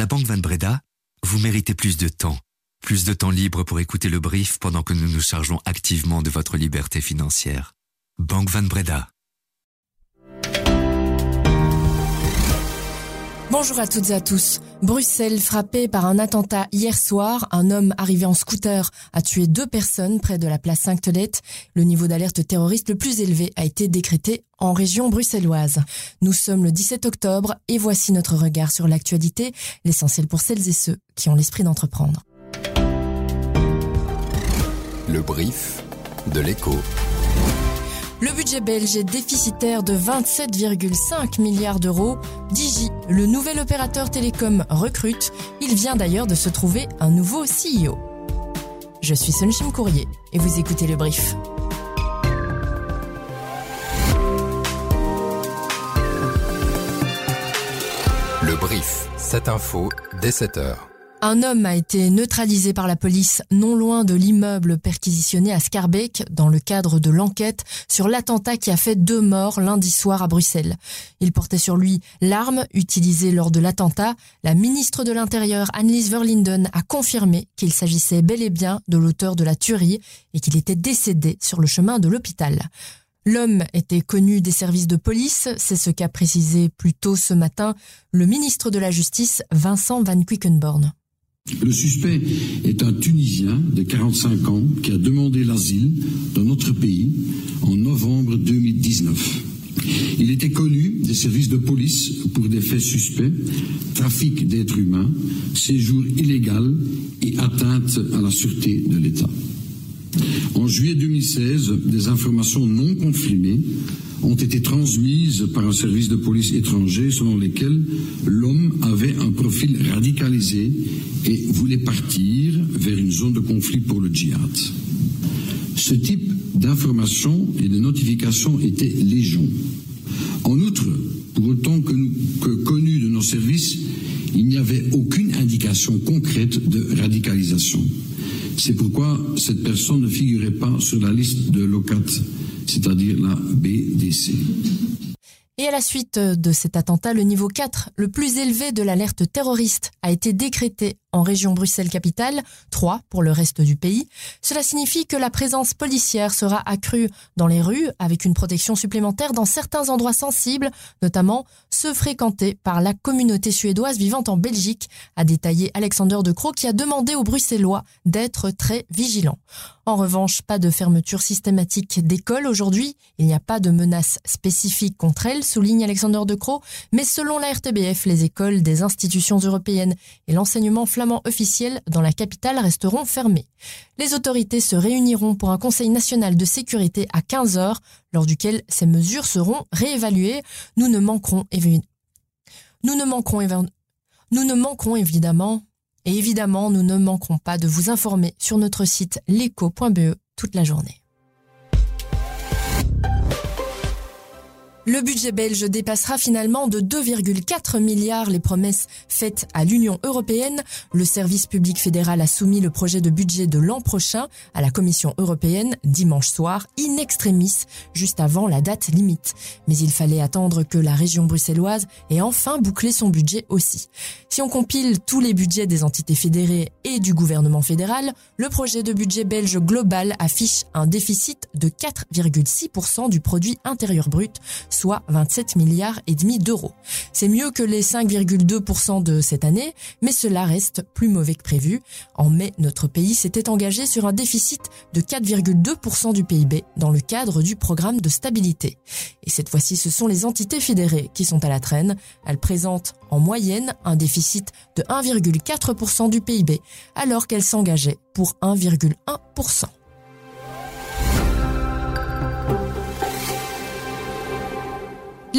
la Banque Van Breda, vous méritez plus de temps. Plus de temps libre pour écouter le brief pendant que nous nous chargeons activement de votre liberté financière. Banque Van Breda. Bonjour à toutes et à tous. Bruxelles frappée par un attentat hier soir. Un homme arrivé en scooter a tué deux personnes près de la place Sainte-Tolette. Le niveau d'alerte terroriste le plus élevé a été décrété en région bruxelloise. Nous sommes le 17 octobre et voici notre regard sur l'actualité, l'essentiel pour celles et ceux qui ont l'esprit d'entreprendre. Le brief de l'écho. Le budget belge est déficitaire de 27,5 milliards d'euros. Digi, le nouvel opérateur télécom, recrute. Il vient d'ailleurs de se trouver un nouveau CEO. Je suis Sunshim Courrier et vous écoutez le brief. Le brief, cette info dès 7 heures. Un homme a été neutralisé par la police non loin de l'immeuble perquisitionné à Scarbeck dans le cadre de l'enquête sur l'attentat qui a fait deux morts lundi soir à Bruxelles. Il portait sur lui l'arme utilisée lors de l'attentat. La ministre de l'Intérieur, Annelies Verlinden, a confirmé qu'il s'agissait bel et bien de l'auteur de la tuerie et qu'il était décédé sur le chemin de l'hôpital. L'homme était connu des services de police, c'est ce qu'a précisé plus tôt ce matin le ministre de la Justice, Vincent Van Quickenborn. Le suspect est un Tunisien de 45 ans qui a demandé l'asile dans notre pays en novembre 2019. Il était connu des services de police pour des faits suspects, trafic d'êtres humains, séjour illégal et atteinte à la sûreté de l'État. En juillet 2016, des informations non confirmées ont été transmises par un service de police étranger selon lesquelles l'homme avait un profil radicalisé et voulait partir vers une zone de conflit pour le djihad. Ce type d'informations et de notifications était légion. En outre, pour autant que, nous, que connu de nos services, il n'y avait aucune indication concrète de radicalisation. C'est pourquoi cette personne ne figurait pas sur la liste de l'OCAT, c'est-à-dire la BDC. Et à la suite de cet attentat, le niveau 4, le plus élevé de l'alerte terroriste, a été décrété en région Bruxelles-Capitale, 3 pour le reste du pays. Cela signifie que la présence policière sera accrue dans les rues avec une protection supplémentaire dans certains endroits sensibles, notamment ceux fréquentés par la communauté suédoise vivant en Belgique, a détaillé Alexander De Croo qui a demandé aux Bruxellois d'être très vigilants. En revanche, pas de fermeture systématique d'écoles aujourd'hui. Il n'y a pas de menace spécifique contre elles, souligne Alexander De Croo, mais selon la RTBF, les écoles des institutions européennes et l'enseignement flamand officiel dans la capitale resteront fermés. Les autorités se réuniront pour un conseil national de sécurité à 15 heures, lors duquel ces mesures seront réévaluées. Nous ne manquerons, nous ne manquerons, nous ne manquerons évidemment et évidemment, nous ne manquerons pas de vous informer sur notre site leco.be toute la journée. Le budget belge dépassera finalement de 2,4 milliards les promesses faites à l'Union européenne. Le service public fédéral a soumis le projet de budget de l'an prochain à la Commission européenne dimanche soir, in extremis, juste avant la date limite. Mais il fallait attendre que la région bruxelloise ait enfin bouclé son budget aussi. Si on compile tous les budgets des entités fédérées et du gouvernement fédéral, le projet de budget belge global affiche un déficit de 4,6% du produit intérieur brut, soit 27 milliards et demi d'euros. C'est mieux que les 5,2% de cette année, mais cela reste plus mauvais que prévu. En mai, notre pays s'était engagé sur un déficit de 4,2% du PIB dans le cadre du programme de stabilité. Et cette fois-ci, ce sont les entités fédérées qui sont à la traîne. Elles présentent en moyenne un déficit de 1,4% du PIB, alors qu'elles s'engageaient pour 1,1%.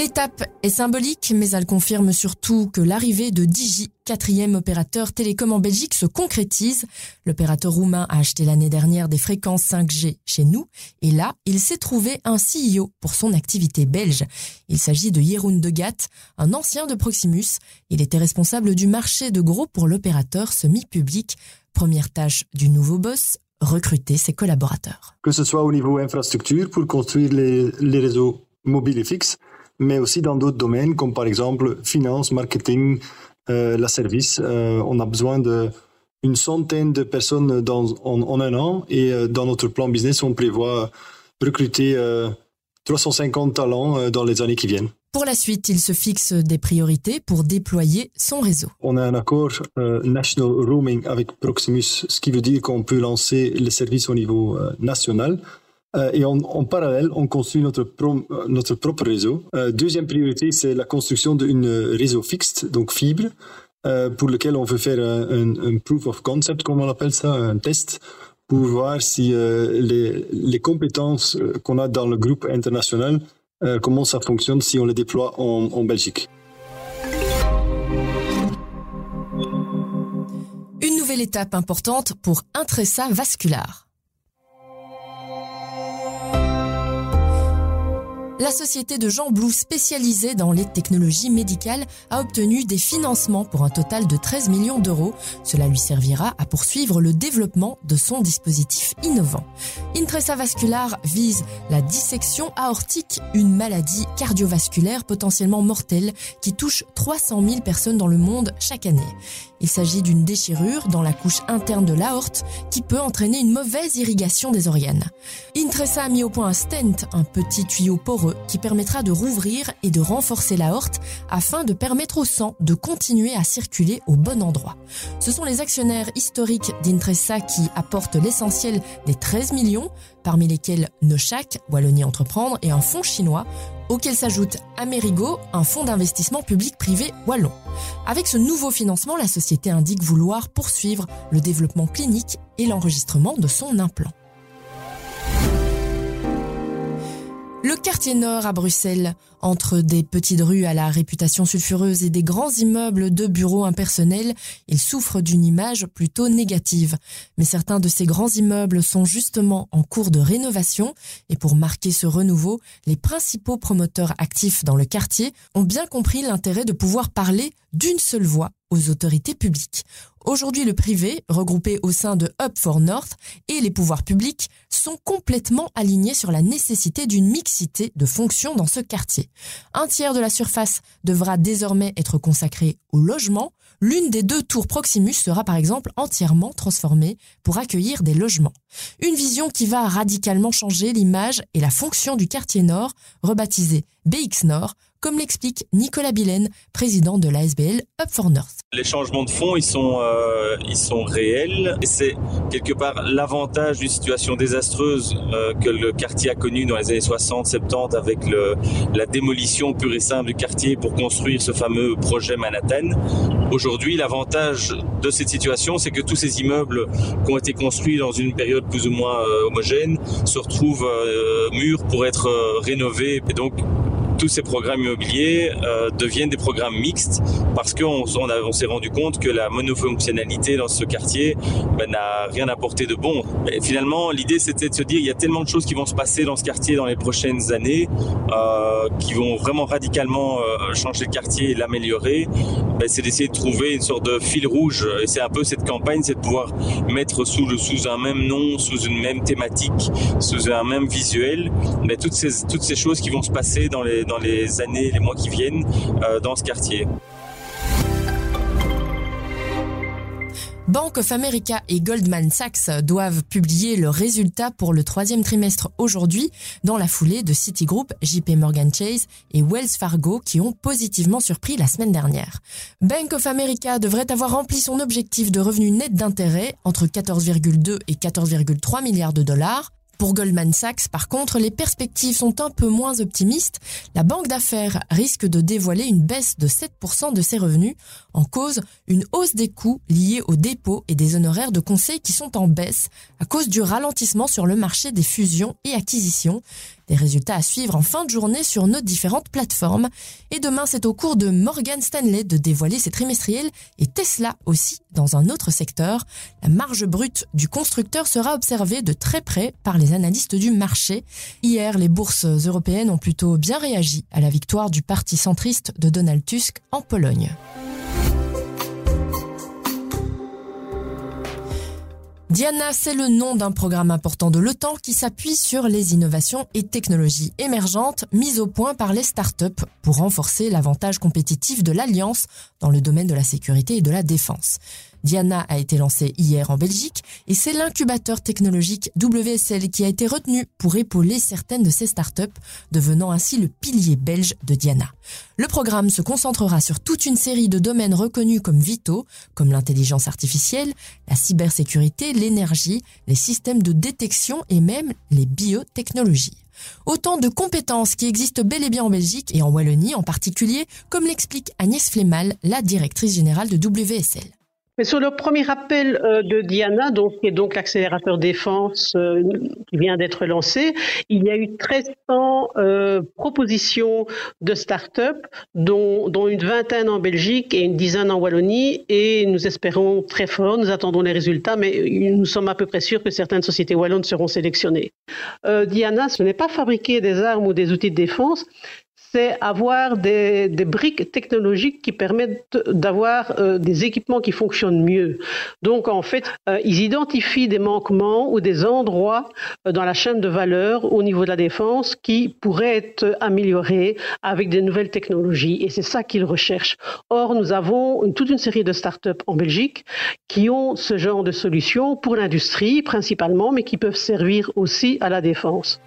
L'étape est symbolique, mais elle confirme surtout que l'arrivée de Digi, quatrième opérateur télécom en Belgique, se concrétise. L'opérateur roumain a acheté l'année dernière des fréquences 5G chez nous, et là, il s'est trouvé un CEO pour son activité belge. Il s'agit de Jeroen de Gat, un ancien de Proximus. Il était responsable du marché de gros pour l'opérateur semi-public. Première tâche du nouveau boss, recruter ses collaborateurs. Que ce soit au niveau infrastructure pour construire les réseaux mobiles et fixes, mais aussi dans d'autres domaines comme par exemple finance, marketing, la service. on a besoin de une centaine de personnes dans, en, un an et dans notre plan business, on prévoit recruter 350 talents dans les années qui viennent. Pour la suite, il se fixe des priorités pour déployer son réseau. On a un accord national roaming avec Proximus, ce qui veut dire qu'on peut lancer les services au niveau national. Euh, et en, parallèle, on construit notre, euh, notre propre réseau. Euh, deuxième priorité, c'est la construction d'un réseau fixe, donc fibre, pour lequel on veut faire un, proof of concept, comme on appelle ça, un test, pour voir si les, les, compétences qu'on a dans le groupe international, comment ça fonctionne si on les déploie en, en Belgique. Une nouvelle étape importante pour Intressa Vascular. La société de Jean Blou spécialisée dans les technologies médicales a obtenu des financements pour un total de 13 millions d'euros. Cela lui servira à poursuivre le développement de son dispositif innovant. Intressa Vascular vise la dissection aortique, une maladie cardiovasculaire potentiellement mortelle qui touche 300 000 personnes dans le monde chaque année. Il s'agit d'une déchirure dans la couche interne de l'aorte qui peut entraîner une mauvaise irrigation des organes. Intressa a mis au point un stent, un petit tuyau poreux qui permettra de rouvrir et de renforcer l'aorte afin de permettre au sang de continuer à circuler au bon endroit. Ce sont les actionnaires historiques d'Intressa qui apportent l'essentiel des 13 millions, parmi lesquels Nochac, Wallonie Entreprendre et un fonds chinois auquel s'ajoute Amerigo, un fonds d'investissement public-privé wallon. Avec ce nouveau financement, la société indique vouloir poursuivre le développement clinique et l'enregistrement de son implant. Le quartier nord à Bruxelles, entre des petites rues à la réputation sulfureuse et des grands immeubles de bureaux impersonnels, il souffre d'une image plutôt négative. Mais certains de ces grands immeubles sont justement en cours de rénovation. Et pour marquer ce renouveau, les principaux promoteurs actifs dans le quartier ont bien compris l'intérêt de pouvoir parler d'une seule voix aux autorités publiques. Aujourd'hui, le privé, regroupé au sein de Up for North, et les pouvoirs publics sont complètement alignés sur la nécessité d'une mixité de fonctions dans ce quartier. Un tiers de la surface devra désormais être consacré au logement. L'une des deux tours Proximus sera par exemple entièrement transformée pour accueillir des logements. Une vision qui va radicalement changer l'image et la fonction du quartier nord, rebaptisé BX Nord, comme l'explique Nicolas Billen, président de l'ASBL Up for North. Les changements de fonds, ils sont, euh, ils sont réels. C'est quelque part l'avantage d'une situation désastreuse euh, que le quartier a connue dans les années 60-70 avec le, la démolition pure et simple du quartier pour construire ce fameux projet Manhattan. Aujourd'hui, l'avantage de cette situation, c'est que tous ces immeubles qui ont été construits dans une période plus ou moins euh, homogène se retrouvent mûrs pour être rénovés. Et donc, tous ces programmes immobiliers euh, deviennent des programmes mixtes parce qu'on on, s'est rendu compte que la monofonctionnalité dans ce quartier ben, n'a rien apporté de bon. Finalement, l'idée c'était de se dire il y a tellement de choses qui vont se passer dans ce quartier dans les prochaines années euh, qui vont vraiment radicalement euh, changer le quartier et l'améliorer. Ben, c'est d'essayer de trouver une sorte de fil rouge. Et c'est un peu cette campagne, c'est de pouvoir mettre sous, un même nom, sous une même thématique, sous un même visuel, toutes ces choses qui vont se passer dans les, dans les années, les mois qui viennent euh, dans ce quartier. Bank of America et Goldman Sachs doivent publier le résultat pour le troisième trimestre aujourd'hui, dans la foulée de Citigroup, JP Morgan Chase et Wells Fargo qui ont positivement surpris la semaine dernière. Bank of America devrait avoir rempli son objectif de revenu net d'intérêt entre 14,2 et 14,3 milliards de dollars, pour Goldman Sachs, par contre, les perspectives sont un peu moins optimistes. La banque d'affaires risque de dévoiler une baisse de 7% de ses revenus, en cause une hausse des coûts liés aux dépôts et des honoraires de conseil qui sont en baisse à cause du ralentissement sur le marché des fusions et acquisitions. Des résultats à suivre en fin de journée sur nos différentes plateformes. Et demain, c'est au cours de Morgan Stanley de dévoiler ses trimestriels et Tesla aussi dans un autre secteur. La marge brute du constructeur sera observée de très près par les analystes du marché. Hier, les bourses européennes ont plutôt bien réagi à la victoire du parti centriste de Donald Tusk en Pologne. Diana, c'est le nom d'un programme important de l'OTAN qui s'appuie sur les innovations et technologies émergentes mises au point par les startups pour renforcer l'avantage compétitif de l'Alliance dans le domaine de la sécurité et de la défense. Diana a été lancée hier en Belgique et c'est l'incubateur technologique WSL qui a été retenu pour épauler certaines de ces startups, devenant ainsi le pilier belge de Diana. Le programme se concentrera sur toute une série de domaines reconnus comme vitaux, comme l'intelligence artificielle, la cybersécurité, l'énergie, les systèmes de détection et même les biotechnologies. Autant de compétences qui existent bel et bien en Belgique et en Wallonie en particulier, comme l'explique Agnès Flemal, la directrice générale de WSL. Mais sur le premier appel euh, de Diana, donc, qui est donc l'accélérateur défense euh, qui vient d'être lancé, il y a eu 1300 euh, propositions de start-up, dont, dont, une vingtaine en Belgique et une dizaine en Wallonie. Et nous espérons très fort, nous attendons les résultats, mais nous sommes à peu près sûrs que certaines sociétés wallonnes seront sélectionnées. Diana, ce n'est pas fabriquer des armes ou des outils de défense, c'est avoir des, briques technologiques qui permettent d'avoir euh, des équipements qui fonctionnent mieux. Donc en fait, euh, ils identifient des manquements ou des endroits euh, dans la chaîne de valeur au niveau de la défense qui pourraient être améliorés avec des nouvelles technologies. Et c'est ça qu'ils recherchent. Or, nous avons toute une série de startups en Belgique qui ont ce genre de solutions pour l'industrie principalement, mais qui peuvent servir aussi à la défense.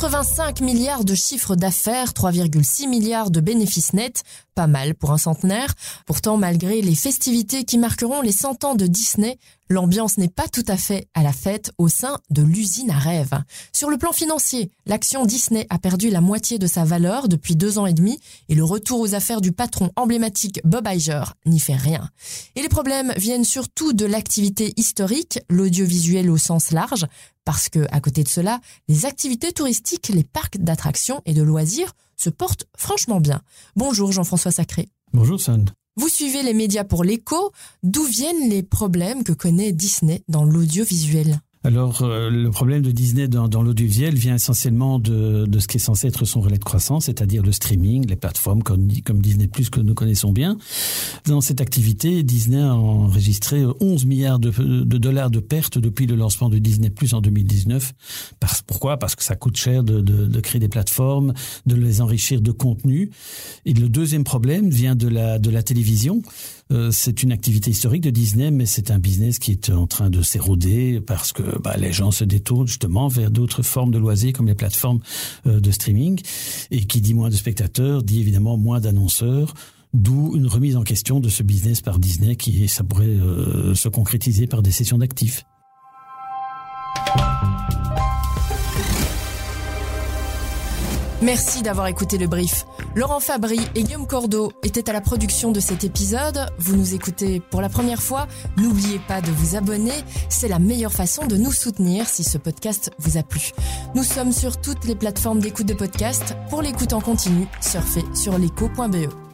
85 milliards de chiffres d'affaires, 3,6 milliards de bénéfices nets, pas mal pour un centenaire. Pourtant, malgré les festivités qui marqueront les 100 ans de Disney, l'ambiance n'est pas tout à fait à la fête au sein de l'usine à rêve. Sur le plan financier, l'action Disney a perdu la moitié de sa valeur depuis deux ans et demi et le retour aux affaires du patron emblématique Bob Iger n'y fait rien. Et les problèmes viennent surtout de l'activité historique, l'audiovisuel au sens large, parce que, à côté de cela, les activités touristiques, les parcs d'attractions et de loisirs se portent franchement bien. Bonjour Jean-François Sacré. Bonjour Sand. Vous suivez les médias pour l'écho. D'où viennent les problèmes que connaît Disney dans l'audiovisuel? Alors, euh, le problème de Disney dans, dans l'audiovisuel vient essentiellement de, de, ce qui est censé être son relais de croissance, c'est-à-dire le streaming, les plateformes comme, Disney Plus que nous connaissons bien. Dans cette activité, Disney a enregistré 11 milliards de, de dollars de pertes depuis le lancement de Disney Plus en 2019. Parce, pourquoi? Parce que ça coûte cher de, de, de, créer des plateformes, de les enrichir de contenu. Et le deuxième problème vient de la, de la télévision. Euh, c'est une activité historique de Disney, mais c'est un business qui est en train de s'éroder parce que bah, les gens se détournent justement vers d'autres formes de loisirs comme les plateformes euh, de streaming. Et qui dit moins de spectateurs, dit évidemment moins d'annonceurs. D'où une remise en question de ce business par Disney qui ça pourrait euh, se concrétiser par des sessions d'actifs. Merci d'avoir écouté le brief. Laurent Fabry et Guillaume Cordeau étaient à la production de cet épisode. Vous nous écoutez pour la première fois. N'oubliez pas de vous abonner. C'est la meilleure façon de nous soutenir si ce podcast vous a plu. Nous sommes sur toutes les plateformes d'écoute de podcast. Pour l'écoute en continu, surfez sur l'écho.be.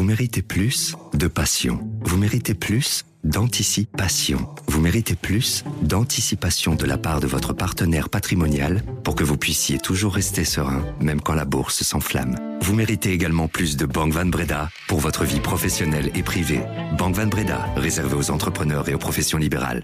Vous méritez plus de passion. Vous méritez plus d'anticipation. Vous méritez plus d'anticipation de la part de votre partenaire patrimonial pour que vous puissiez toujours rester serein, même quand la bourse s'enflamme. Vous méritez également plus de Banque Van Breda pour votre vie professionnelle et privée. Banque Van Breda, réservée aux entrepreneurs et aux professions libérales.